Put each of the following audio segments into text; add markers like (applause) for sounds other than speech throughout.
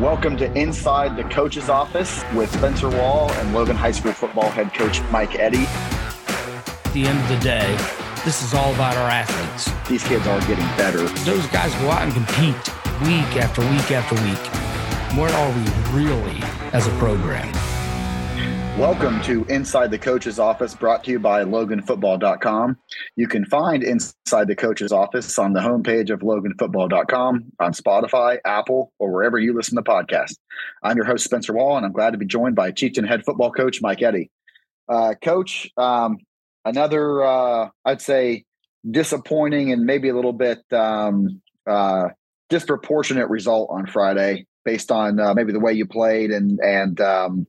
Welcome to Inside the Coach's Office with Spencer Waugh and Logan High School football head coach Mike Eddy. At the end of the day, this is all about our athletes. These kids are getting better. Those guys go out and compete week after week after week. Where are we really as a program? Welcome to Inside the Coach's Office, brought to you by LoganFootball.com. You can find Inside the Coach's Office on the homepage of LoganFootball.com, on Spotify, Apple, or wherever you listen to podcasts. I'm your host, Spencer Waugh, and I'm glad to be joined by Chieftain head football coach Mike Eddy. Uh, coach, um, another, uh, I'd say, disappointing and maybe a little bit um, uh, disproportionate result on Friday based on uh, maybe the way you played and and um,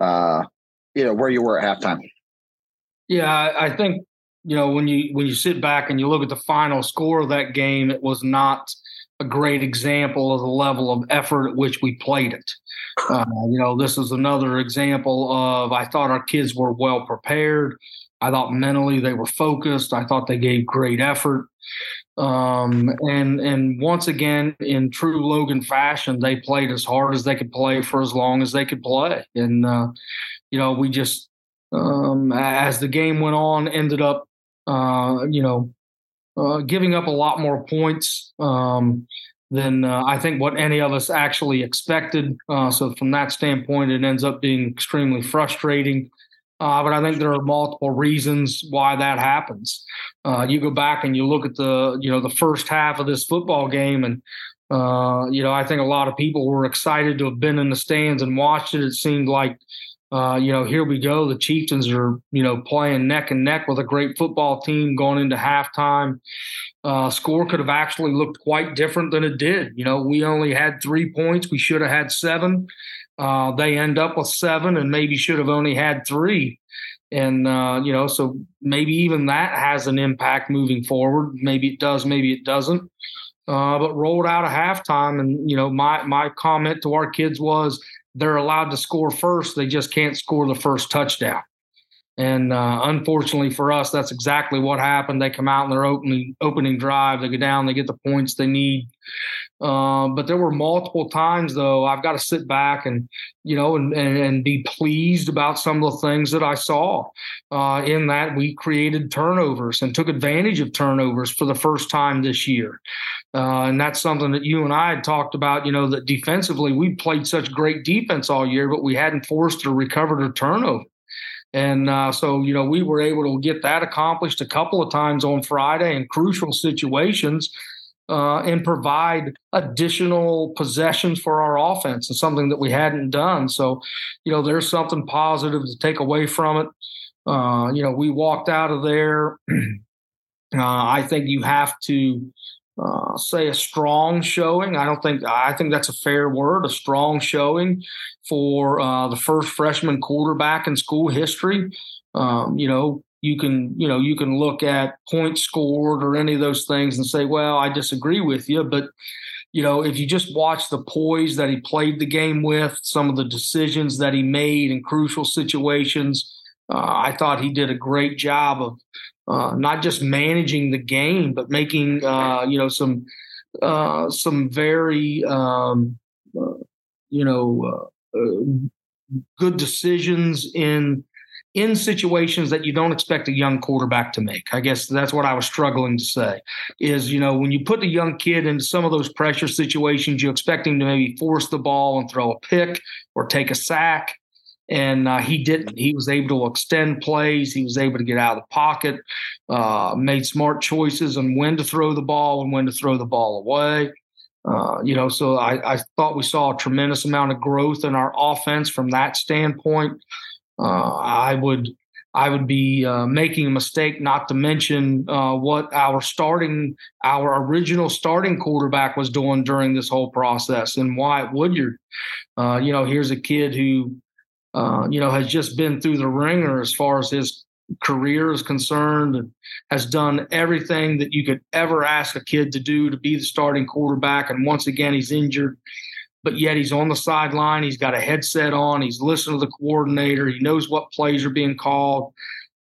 uh, you know where you were at halftime. Yeah, I think you know when you when you sit back and you look at the final score of that game, it was not a great example of the level of effort at which we played it. Uh, you know, this is another example of I thought our kids were well prepared. I thought mentally they were focused. I thought they gave great effort. Um, and and once again, in true Logan fashion, they played as hard as they could play for as long as they could play. And uh, you know, we just um, as the game went on, ended up uh, you know uh, giving up a lot more points um, than uh, I think what any of us actually expected. Uh, so from that standpoint, it ends up being extremely frustrating. Uh, but I think there are multiple reasons why that happens. Uh, you go back and you look at the you know the first half of this football game, and uh, you know I think a lot of people were excited to have been in the stands and watched it. It seemed like uh, you know here we go. The Chieftains are you know playing neck and neck with a great football team going into halftime. Uh, score could have actually looked quite different than it did. You know, we only had three points. We should have had seven. Uh, they end up with seven and maybe should have only had three. And, uh, you know, so maybe even that has an impact moving forward. Maybe it does, maybe it doesn't. Uh, but rolled out of halftime. And, you know, my, my comment to our kids was they're allowed to score first. They just can't score the first touchdown. And uh, unfortunately for us, that's exactly what happened. They come out in their opening opening drive. They go down. They get the points they need. Uh, but there were multiple times, though, I've got to sit back and you know and, and, and be pleased about some of the things that I saw. Uh, in that we created turnovers and took advantage of turnovers for the first time this year. Uh, and that's something that you and I had talked about. You know that defensively we played such great defense all year, but we hadn't forced or recovered a turnover. And uh, so, you know, we were able to get that accomplished a couple of times on Friday in crucial situations uh, and provide additional possessions for our offense and something that we hadn't done. So, you know, there's something positive to take away from it. Uh, you know, we walked out of there. (clears throat) Uh, I think you have to uh, say a strong showing. I don't think I think that's a fair word. A strong showing for uh, the first freshman quarterback in school history. Um, you know, you can you know you can look at points scored or any of those things and say, well, I disagree with you, but you know, if you just watch the poise that he played the game with, some of the decisions that he made in crucial situations, uh, I thought he did a great job of uh, not just managing the game, but making uh, you know some uh, some very um, uh, you know uh, good decisions in in situations that you don't expect a young quarterback to make. I guess that's what I was struggling to say is, you know, when you put the young kid into some of those pressure situations, you expect him to maybe force the ball and throw a pick or take a sack and uh, he didn't. He was able to extend plays. He was able to get out of the pocket, uh, made smart choices on when to throw the ball and when to throw the ball away. Uh, you know, so I, I, thought we saw a tremendous amount of growth in our offense from that standpoint. Uh, I would I would be uh, making a mistake not to mention uh, what our starting, our original starting quarterback was doing during this whole process, and Wyatt Woodyard. Uh, you know, here's a kid who uh, you know, has just been through the ringer as far as his career is concerned and has done everything that you could ever ask a kid to do to be the starting quarterback. And once again, he's injured, but yet he's on the sideline. He's got a headset on. He's listening to the coordinator. He knows what plays are being called.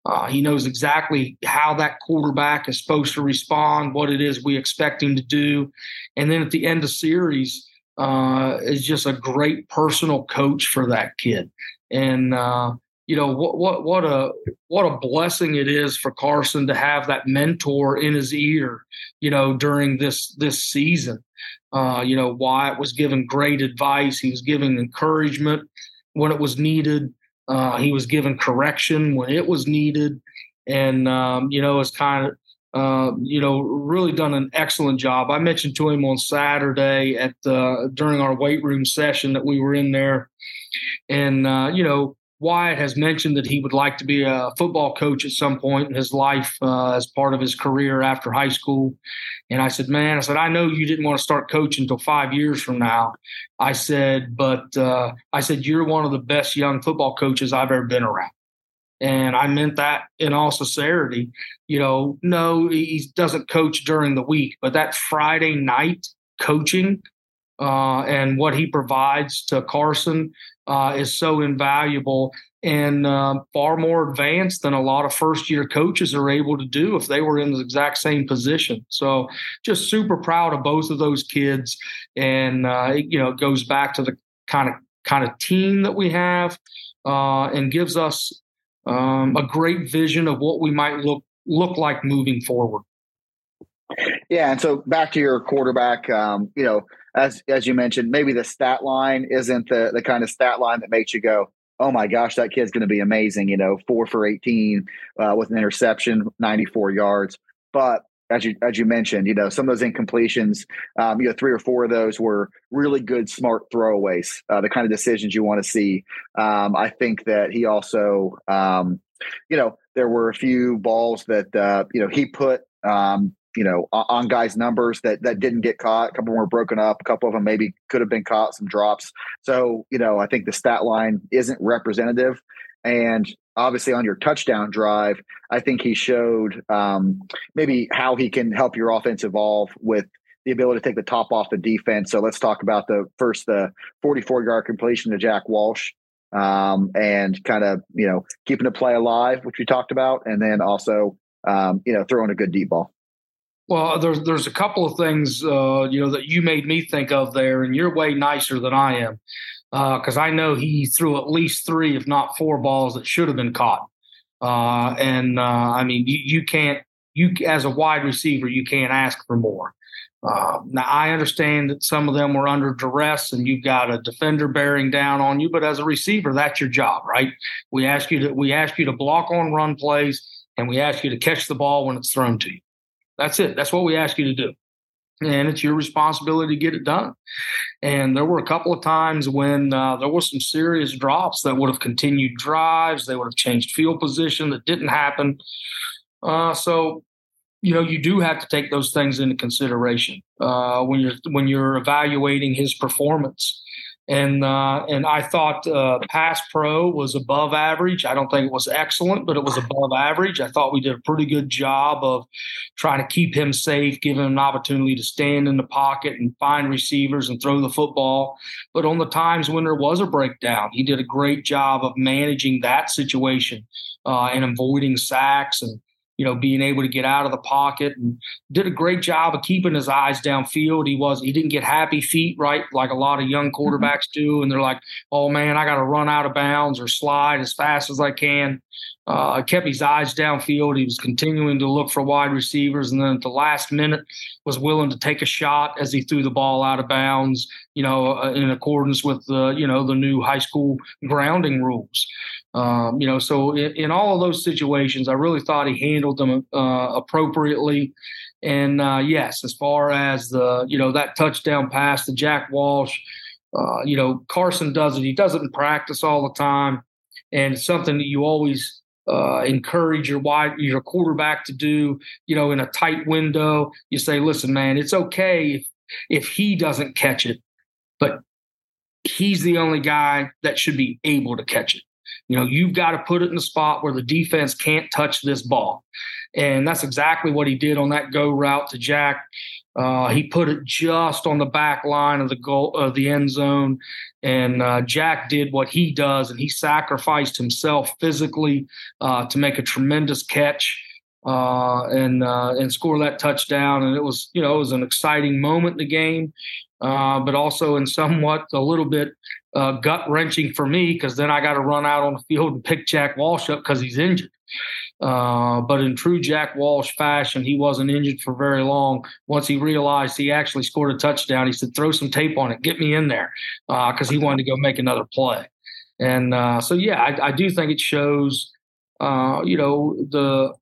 Uh, he knows exactly how that quarterback is supposed to respond, what it is we expect him to do. And then at the end of series, uh, is just a great personal coach for that kid. And uh, you know what what what a what a blessing it is for Carson to have that mentor in his ear. You know during this this season. Uh, you know Wyatt was given great advice. He was giving encouragement when it was needed. Uh, he was given correction when it was needed, and um, you know it's kind of uh, you know, really done an excellent job. I mentioned to him on Saturday at uh, during our weight room session that we were in there, and uh, you know, Wyatt has mentioned that he would like to be a football coach at some point in his life uh, as part of his career after high school. And I said, man, I said, I know you didn't want to start coaching until five years from now. I said, but uh, I said, you're one of the best young football coaches I've ever been around. And I meant that in all sincerity. You know, no, he doesn't coach during the week, but that Friday night coaching uh, and what he provides to Carson uh, is so invaluable and uh, far more advanced than a lot of first year coaches are able to do if they were in the exact same position. So, just super proud of both of those kids, and uh, it, you know, it goes back to the kind of kind of team that we have, uh, and gives us um, a great vision of what we might look look like moving forward. Yeah, and so back to your quarterback, um, you know, as as you mentioned, maybe the stat line isn't the the kind of stat line that makes you go, "Oh my gosh, that kid's going to be amazing." You know, four for eighteen uh, with an interception, ninety four yards. But as you as you mentioned, you know, some of those incompletions, um, you know, three or four of those were really good, smart throwaways, uh, the kind of decisions you want to see. Um, I think that he also, um, you know, there were a few balls that uh, you know he put. Um, you know, on guys' numbers that that didn't get caught. A couple were broken up. A couple of them maybe could have been caught. Some drops. So you know, I think the stat line isn't representative. And obviously on your touchdown drive, I think he showed um, maybe how he can help your offense evolve with the ability to take the top off the defense. So let's talk about the first the 44 yard completion to Jack Walsh um, and kind of you know keeping the play alive, which we talked about, and then also um, you know throwing a good deep ball. Well, there's there's a couple of things uh, you know that you made me think of there, and you're way nicer than I am because uh, I know he threw at least three, if not four, balls that should have been caught. Uh, and uh, I mean, you, you, can't you as a wide receiver, you can't ask for more. Uh, now I understand that some of them were under duress, and you've got a defender bearing down on you. But as a receiver, that's your job, right? We ask you to we ask you to block on run plays, and we ask you to catch the ball when it's thrown to you. That's it. That's what we ask you to do and it's your responsibility to get it done. And there were a couple of times when uh, there was some serious drops that would have continued drives. They would have changed field position that didn't happen. Uh, so, you know, you do have to take those things into consideration uh, when you're when you're evaluating his performance and uh, and I thought uh, Pass Pro was above average. I don't think it was excellent, but it was above average. I thought we did a pretty good job of trying to keep him safe, giving him an opportunity to stand in the pocket and find receivers and throw the football. But on the times when there was a breakdown, he did a great job of managing that situation uh, and avoiding sacks and you know, being able to get out of the pocket and did a great job of keeping his eyes downfield. He was he didn't get happy feet right like a lot of young mm-hmm. quarterbacks do, and they're like, "Oh man, I got to run out of bounds or slide as fast as I can." Uh, kept his eyes downfield. He was continuing to look for wide receivers, and then at the last minute, was willing to take a shot as he threw the ball out of bounds. You know, uh, in accordance with the you know the new high school grounding rules. Um, you know, so in, in, all of those situations, I really thought he handled them uh, appropriately. And uh, yes, as far as the you know that touchdown pass to Jack Walsh, uh, you know Carson does it. He does it in practice all the time, and it's something that you always uh, encourage your wide your quarterback to do. You know, in a tight window, you say, "Listen, man, it's okay if if he doesn't catch it, but he's the only guy that should be able to catch it." You know, you've got to put it in the spot where the defense can't touch this ball. And that's exactly what he did on that go route to Jack. Uh, he put it just on the back line of the goal of the end zone, and uh, Jack did what he does, and he sacrificed himself physically uh, to make a tremendous catch. uh, and uh, and score that touchdown. And it was you know it was an exciting moment in the game, uh, but also in somewhat a little bit uh, gut wrenching for me because then I got to run out on the field and pick Jack Walsh up because he's injured. Uh, but in true Jack Walsh fashion, he wasn't injured for very long. Once he realized he actually scored a touchdown, he said, "Throw some tape on it, get me in there," because uh, he wanted to go make another play. And uh, so, yeah, I, I, do think it shows, uh, you know, the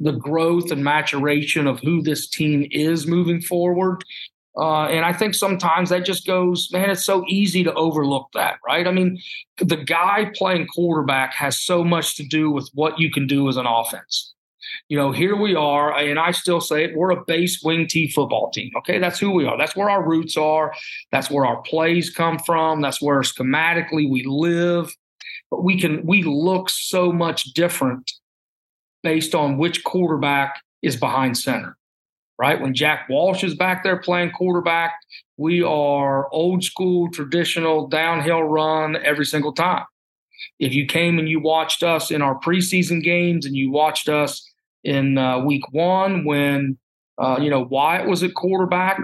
the growth and maturation of who this team is moving forward. Uh, and I think sometimes that just goes, man, it's so easy to overlook that, right? I mean, the guy playing quarterback has so much to do with what you can do as an offense. You know, here we are, and I still say it, we're a base wing T football team. Okay, that's who we are. That's where our roots are. That's where our plays come from. That's where schematically we live. But we can, we look so much different based on which quarterback is behind center right? When Jack Walsh is back there playing quarterback, we are old school, traditional downhill run every single time. If you came and you watched us in our preseason games and you watched us in uh, week one when, uh, you know, Wyatt was at quarterback,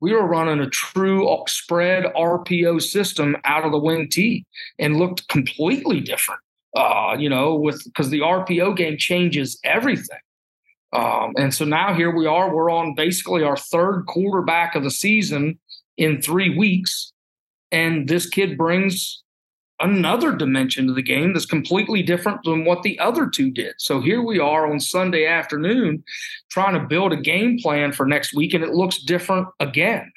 we were running a true spread RPO system out of the wing T and looked completely different. Uh, you know, with because the RPO game changes everything. Um, and so now here we are. We're on basically our third quarterback of the season in three weeks. And this kid brings another dimension to the game that's completely different than what the other two did. So here we are on Sunday afternoon trying to build a game plan for next week, and it looks different again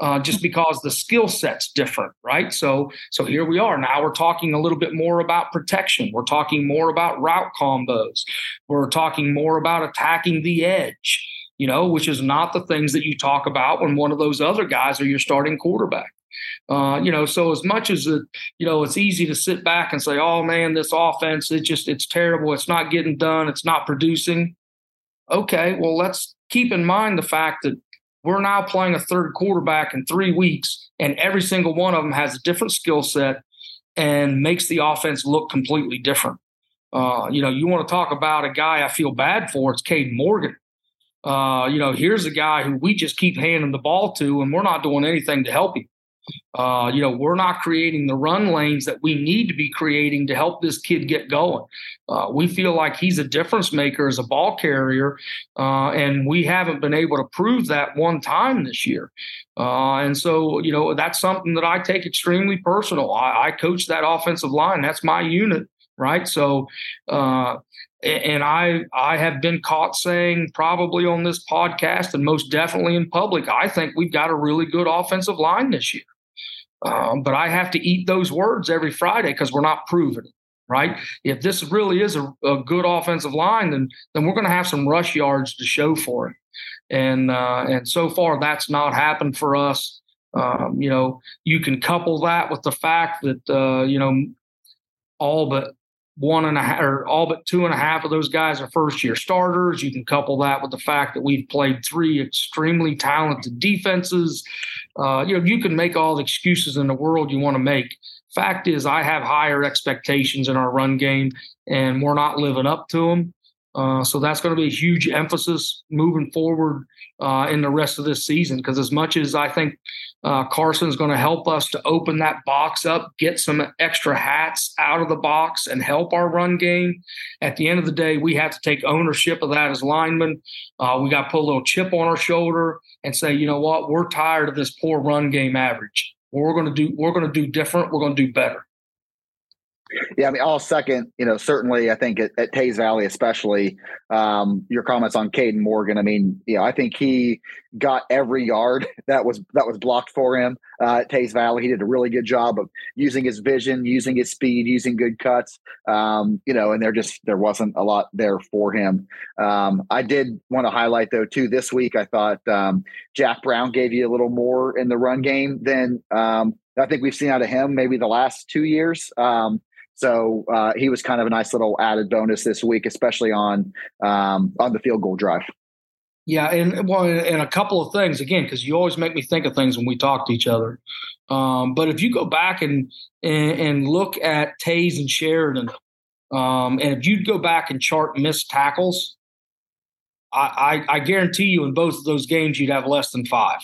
uh, just because the skill set's different, right? So, so here we are. Now we're talking a little bit more about protection. We're talking more about route combos. We're talking more about attacking the edge. You know, which is not the things that you talk about when one of those other guys are your starting quarterback. Uh, you know, so as much as it, you know, it's easy to sit back and say, "Oh man, this offense, it just it's terrible. It's not getting done. It's not producing." Okay, well, let's keep in mind the fact that we're now playing a third quarterback in three weeks, and every single one of them has a different skill set and makes the offense look completely different. Uh, you know, you want to talk about a guy I feel bad for, it's Caden Morgan. Uh, you know, here's a guy who we just keep handing the ball to, and we're not doing anything to help him. Uh, you know, we're not creating the run lanes that we need to be creating to help this kid get going. Uh, we feel like he's a difference maker as a ball carrier, uh, and we haven't been able to prove that one time this year. Uh, and so, you know, that's something that I take extremely personal. I, I coach that offensive line. That's my unit, right? So, uh, and I I have been caught saying probably on this podcast and most definitely in public, I think we've got a really good offensive line this year. Um, but I have to eat those words every Friday because we're not proving it, right? If this really is a, a good offensive line, then then we're going to have some rush yards to show for it. And uh, and so far, that's not happened for us. Um, you know, you can couple that with the fact that uh, you know all but one and a half, or all but two and a half of those guys are first year starters. You can couple that with the fact that we've played three extremely talented defenses. Uh, you know, you can make all the excuses in the world you want to make. Fact is, I have higher expectations in our run game, and we're not living up to them. Uh, so that's going to be a huge emphasis moving forward uh, in the rest of this season. Because as much as I think uh, Carson's going to help us to open that box up, get some extra hats out of the box, and help our run game, at the end of the day, we have to take ownership of that as linemen. Uh, we got to put a little chip on our shoulder and say, you know what, we're tired of this poor run game average. We're going to do. We're going to do different. We're going to do better. Yeah, I mean, all second, you know, certainly I think at, at Teays Valley, especially um, your comments on Caden Morgan. I mean, you know, I think he got every yard (laughs) that was that was blocked for him uh, at Teays Valley. He did a really good job of using his vision, using his speed, using good cuts. Um, you know, and there just there wasn't a lot there for him. Um, I did want to highlight though too this week. I thought um, Jack Brown gave you a little more in the run game than um, I think we've seen out of him maybe the last two years. Um, so uh, he was kind of a nice little added bonus this week, especially on um, on the field goal drive. Yeah, and well, and a couple of things again, because you always make me think of things when we talk to each other. Um, but if you go back and, and, and look at Teays and Sheridan, um, and if you'd go back and chart missed tackles, I, I, I guarantee you in both of those games you'd have less than five.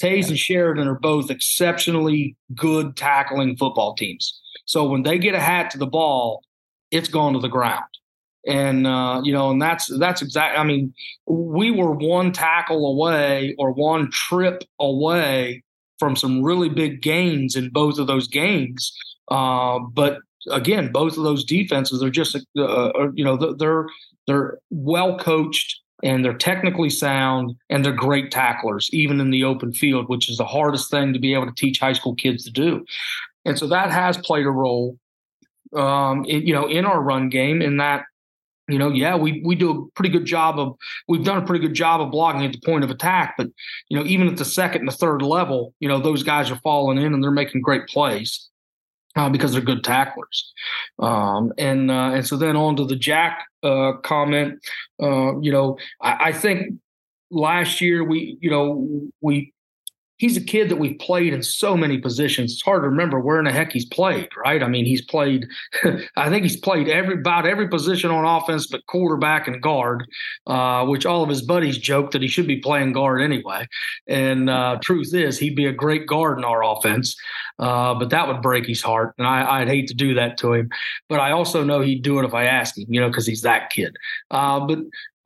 Teays and Sheridan are both exceptionally good tackling football teams. So when they get a hat to the ball, it's gone to the ground. And uh, you know, and that's that's exactly. I mean, we were one tackle away or one trip away from some really big gains in both of those games. Uh, but again, both of those defenses are just, uh, uh you know, they're they're well coached and they're technically sound and they're great tacklers, even in the open field, which is the hardest thing to be able to teach high school kids to do. And so that has played a role, um, in, you know, in our run game. In that, you know, yeah, we we do a pretty good job of we've done a pretty good job of blocking at the point of attack, but you know, even at the second and the third level, you know, those guys are falling in and they're making great plays. Uh, because they're good tacklers. Um, and uh, and so then on to the Jack uh, comment. Uh, you know, I, I, think last year we, you know, we he's a kid that we've played in so many positions. It's hard to remember where in the heck he's played, right? I mean, he's played, (laughs) I think he's played every about every position on offense but quarterback and guard, uh, which all of his buddies joke that he should be playing guard anyway. And uh, truth is, he'd be a great guard in our offense, uh, but that would break his heart. And I, would hate to do that to him. But I also know he'd do it if I asked him, you know, because he's that kid. Uh, but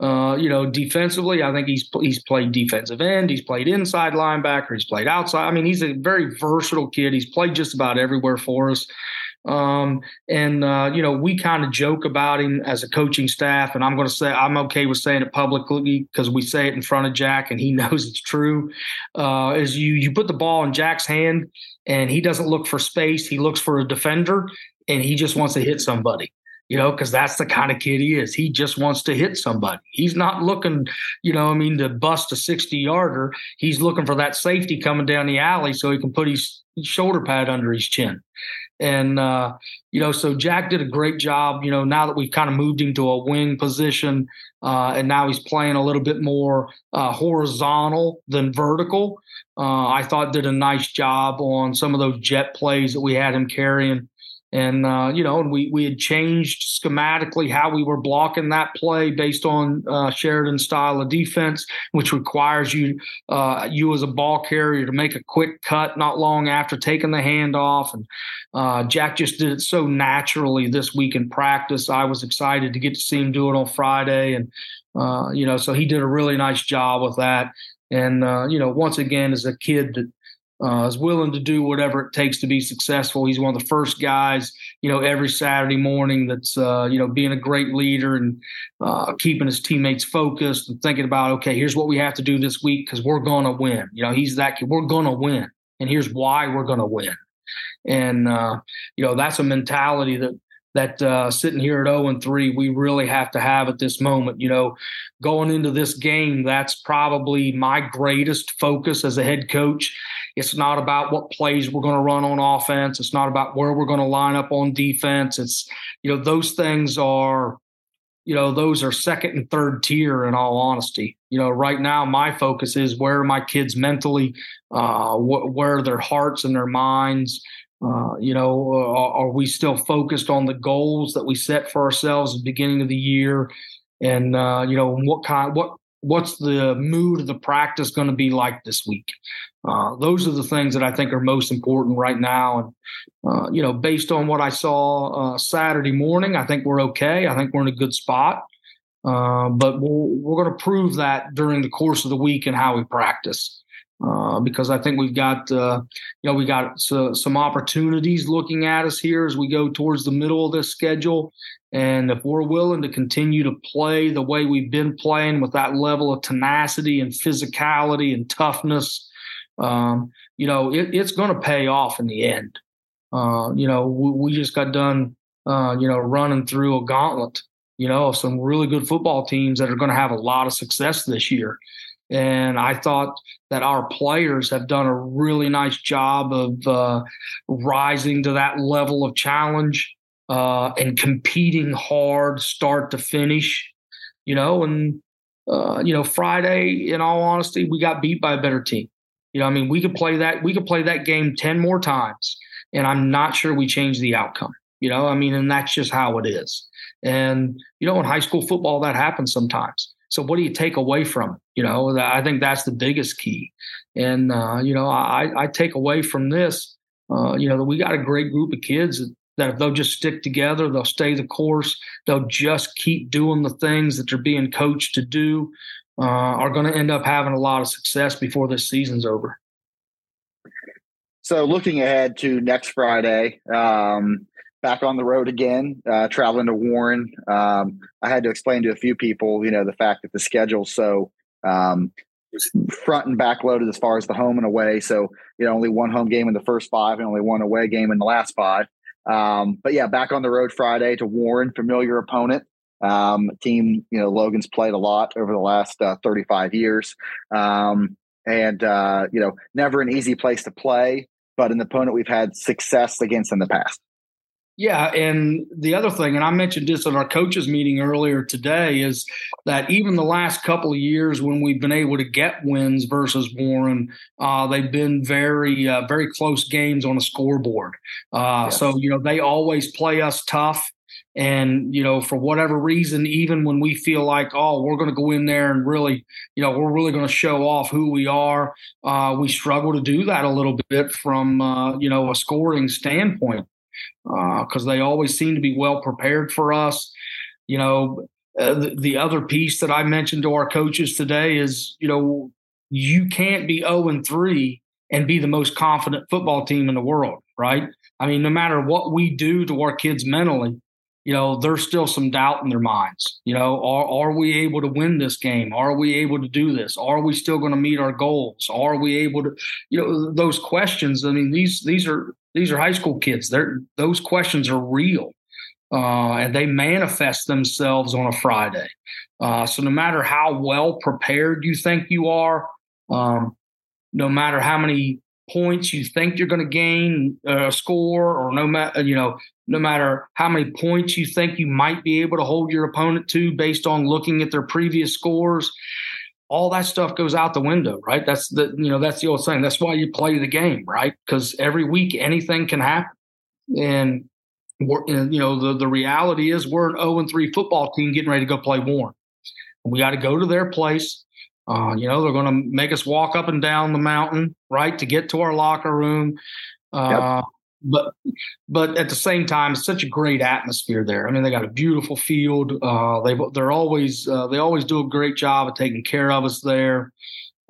uh, you know, defensively, I think he's he's played defensive end, he's played inside linebacker, he's played outside. I mean, he's a very versatile kid. He's played just about everywhere for us. Um, and uh, you know, we kind of joke about him as a coaching staff, and I'm going to say I'm okay with saying it publicly because we say it in front of Jack, and he (laughs) knows it's true. Uh, is you you put the ball in Jack's hand, and he doesn't look for space; he looks for a defender, and he just wants to hit somebody you know, because that's the kind of kid he is. He just wants to hit somebody. He's not looking, you know, I mean, to bust a 60 yarder. He's looking for that safety coming down the alley so he can put his shoulder pad under his chin. And, uh, you know, so Jack did a great job, you know, now that we've kind of moved him to a wing position uh, and now he's playing a little bit more uh, horizontal than vertical. Uh, I thought did a nice job on some of those jet plays that we had him carrying and uh, you know, and we we had changed schematically how we were blocking that play based on uh, Sheridan's style of defense, which requires you uh, you as a ball carrier to make a quick cut not long after taking the handoff. And uh, Jack just did it so naturally this week in practice. I was excited to get to see him do it on Friday, and uh, you know, so he did a really nice job with that. And uh, you know, once again, as a kid that uh, is willing to do whatever it takes to be successful. He's one of the first guys, you know, every Saturday morning that's, uh, you know, being a great leader and uh, keeping his teammates focused and thinking about, okay, here's what we have to do this week because we're going to win. You know, he's that. We're going to win. And here's why we're going to win. And, uh, you know, that's a mentality that that uh, sitting here at 0 and 3, we really have to have at this moment. You know, going into this game, that's probably my greatest focus as a head coach. It's not about what plays we're going to run on offense. It's not about where we're going to line up on defense. It's, you know, those things are, you know, those are second and third tier in all honesty. You know, right now my focus is where are my kids mentally, uh, wh- where are their hearts and their minds, uh, you know, uh, are we still focused on the goals that we set for ourselves at the beginning of the year? And uh, you know, what kind, what, what's the mood of the practice going to be like this week? Uh, those are the things that I think are most important right now. And uh, you know, based on what I saw Saturday morning, I think we're okay. I think we're in a good spot. but we we are going to prove that during the course of the week and how we practice. Uh, because I think we've got uh, you know we got so, some opportunities looking at us here as we go towards the middle of this schedule, and if we're willing to continue to play the way we've been playing with that level of tenacity and physicality and toughness, um, you know it, it's going to pay off in the end. Uh, you know we, we, just got done uh, you know running through a gauntlet you know some really good football teams that are going to have a lot of success this year and I thought that our players have done a really nice job of uh, rising to that level of challenge uh, and competing hard, start to finish. You know, and uh, you know, Friday, in all honesty, we got beat by a better team. You know, I mean, we could play that. We could play that game ten more times, and I'm not sure we changed the outcome. You know, I mean, and that's just how it is. And you know, in high school football, that happens sometimes So what do you take away from it? You know, I think that's the biggest key. And uh, you know, I, I take away from this, uh, you know, that we got a great group of kids that, that if they'll just stick together, they'll stay the course, they'll just keep doing the things that they're being coached to do, uh, are going to end up having a lot of success before this season's over. So, looking ahead to next Friday, um, back on the road again, uh, traveling to Warren. Um, I had to explain to a few people, you know, the fact that the schedule's so um, front and back loaded as far as the home and away. So, you know, only one home game in the first five and only one away game in the last five. Um, but yeah, back on the road Friday to Warren, familiar opponent. Um, team, you know, Logan's played a lot over the last uh, 35 years. Um, and, uh, you know, never an easy place to play, but an opponent we've had success against in the past. Yeah, and the other thing, and I mentioned this in our coaches meeting earlier today, is that even the last couple of years when we've been able to get wins versus Warren, uh, they've been very, uh, very close games on a scoreboard. Uh, yes. So you know they always play us tough. And, you know, for whatever reason, even when we feel like, oh, we're going to go in there and really, you know, we're really going to show off who we are, uh, we struggle to do that a little bit from, uh, you know, a scoring standpoint because uh, they always seem to be well prepared for us. You know, uh, the, the other piece that I mentioned to our coaches today is, you know, you can't be 0 and 3 and be the most confident football team in the world, right? I mean, no matter what we do to our kids mentally, you know, there's still some doubt in their minds. You know, are are we able to win this game? Are we able to do this? Are we still going to meet our goals? Are we able to, you know, those questions? I mean, these these are these are high school kids. They're those questions are real. Uh, and they manifest themselves on a Friday. Uh, so no matter how well prepared you think you are, um, no matter how many points you think you're going to gain a uh, score or no matter you know no matter how many points you think you might be able to hold your opponent to based on looking at their previous scores all that stuff goes out the window right? That's the you know that's the old saying. That's why you play the game right? Because every week anything can happen. And you know the the reality is we're an 0 and 3 football team getting ready to go play Warren. We got to go to their place. Uh, you know, they're going to make us walk up and down the mountain, right, to get to our locker room. Uh, yep. But but at the same time, it's such a great atmosphere there. I mean, they got a beautiful field. Uh, they they're always uh, they always do a great job of taking care of us there.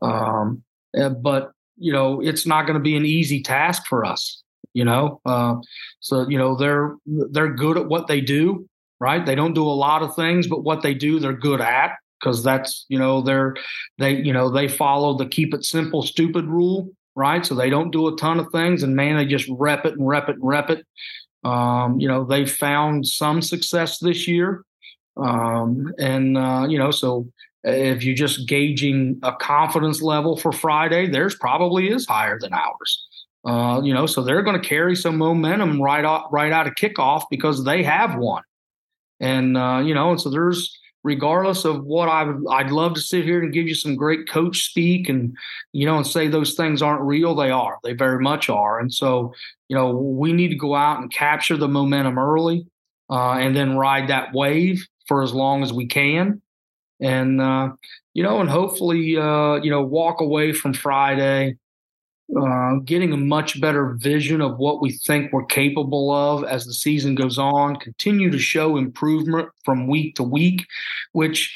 Um, but you know, it's not going to be an easy task for us. You know, uh, so you know they're they're good at what they do. Right? They don't do a lot of things, but what they do, they're good at because that's you know they're they you know they follow the keep it simple stupid rule right? So they don't do a ton of things and man they just rep it and rep it and rep it. Um, you know they've found some success this year. Um, and uh, you know so if you're just gauging a confidence level for friday theirs probably is higher than ours. Uh, you know so they're going to carry some momentum right out right out of kickoff because they have one and uh, you know and so there's regardless of what I would, I'd love to sit here and give you some great coach speak and, you know, and say those things aren't real. They are, they very much are. And so, you know, we need to go out and capture the momentum early uh, and then ride that wave for as long as we can. And, uh, you know, and hopefully, uh, you know, walk away from Friday uh, getting a much better vision of what we think we're capable of as the season goes on, continue to show improvement from week to week, which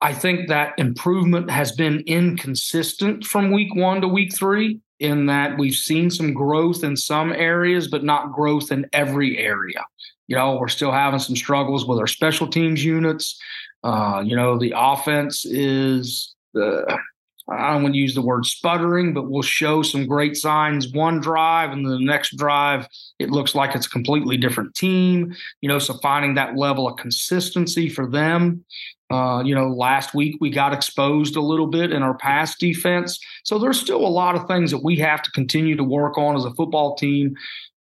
I think that improvement has been inconsistent from week one to week three, in that we've seen some growth in some areas, but not growth in every area. You know, we're still having some struggles with our special teams units. Uh, you know, the offense is. Uh, I don't want to use the word sputtering, but we'll show some great signs one drive, and the next drive, it looks like it's a completely different team. You know, so finding that level of consistency for them. Uh, you know, last week we got exposed a little bit in our pass defense. So there's still a lot of things that we have to continue to work on as a football team.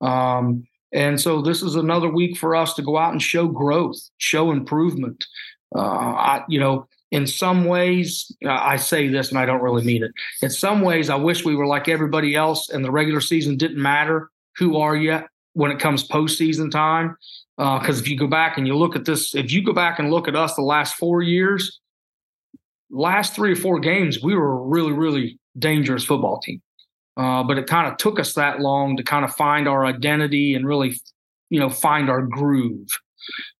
Um, and so this is another week for us to go out and show growth, show improvement. Uh, I, you know, in some ways, I say this and I don't really mean it. In some ways, I wish we were like everybody else and the regular season didn't matter. Who are you when it comes postseason time? Because uh, if you go back and you look at this, if you go back and look at us the last four years, last three or four games, we were a really, really dangerous football team. Uh, but it kind of took us that long to kind of find our identity and really, you know, find our groove.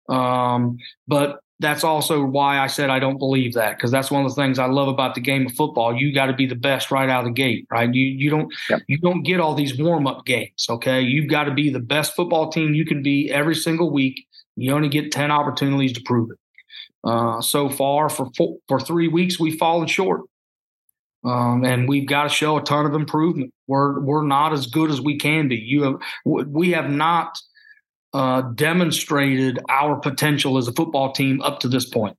Um, but that's also why I said I don't believe that because that's one of the things I love about the game of football. You got to be the best right out of the gate, right? You you don't yep. you don't get all these warm up games. Okay, you've got to be the best football team you can be every single week. You only get ten opportunities to prove it. Uh, so far, for four, for three weeks, we've fallen short, um, and we've got to show a ton of improvement. We're we're not as good as we can be. You have we have not uh, demonstrated our potential as a football team up to this point.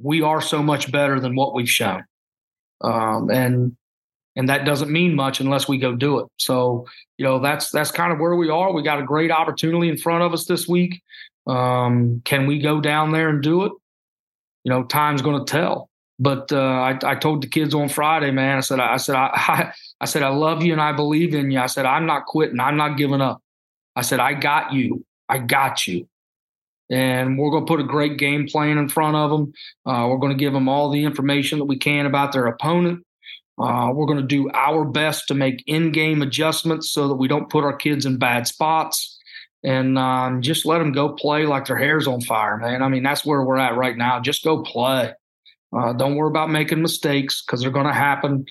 We are so much better than what we've shown, um, and and that doesn't mean much unless we go do it. So you know that's that's kind of where we are. We got a great opportunity in front of us this week. Um, can we go down there and do it? You know, time's going to tell. But uh, I, I told the kids on Friday, man. I said, I, I said, I, I, (laughs) I said, I love you and I believe in you. I said, I'm not quitting. I'm not giving up. I said, I got you. I got you. And we're going to put a great game plan in front of them. Uh, we're going to give them all the information that we can about their opponent. Uh, we're going to do our best to make in game adjustments so that we don't put our kids in bad spots and um, just let them go play like their hair's on fire, man. I mean, that's where we're at right now. Just go play. Uh, don't worry about making mistakes because they're going to happen.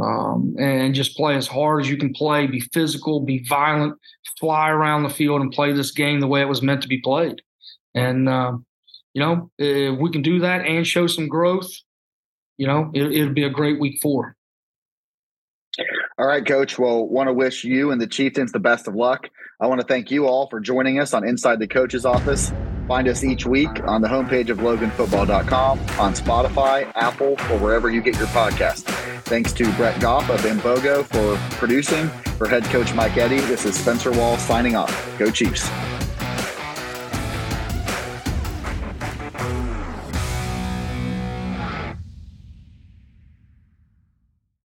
Um, and just play as hard as you can play. Be physical, be violent, fly around the field, and play this game the way it was meant to be played. And uh, you know, if we can do that and show some growth, you know, it, it'll be a great week four. All right, Coach. Well, want to wish you and the Chieftains the best of luck. I want to thank you all for joining us on Inside the Coach's Office. Find us each week on the homepage of loganfootball.com, on Spotify, Apple, or wherever you get your podcast. Thanks to Brett Goff of Imbogo for producing. For head coach Mike Eddy, this is Spencer Waugh signing off. Go Chiefs.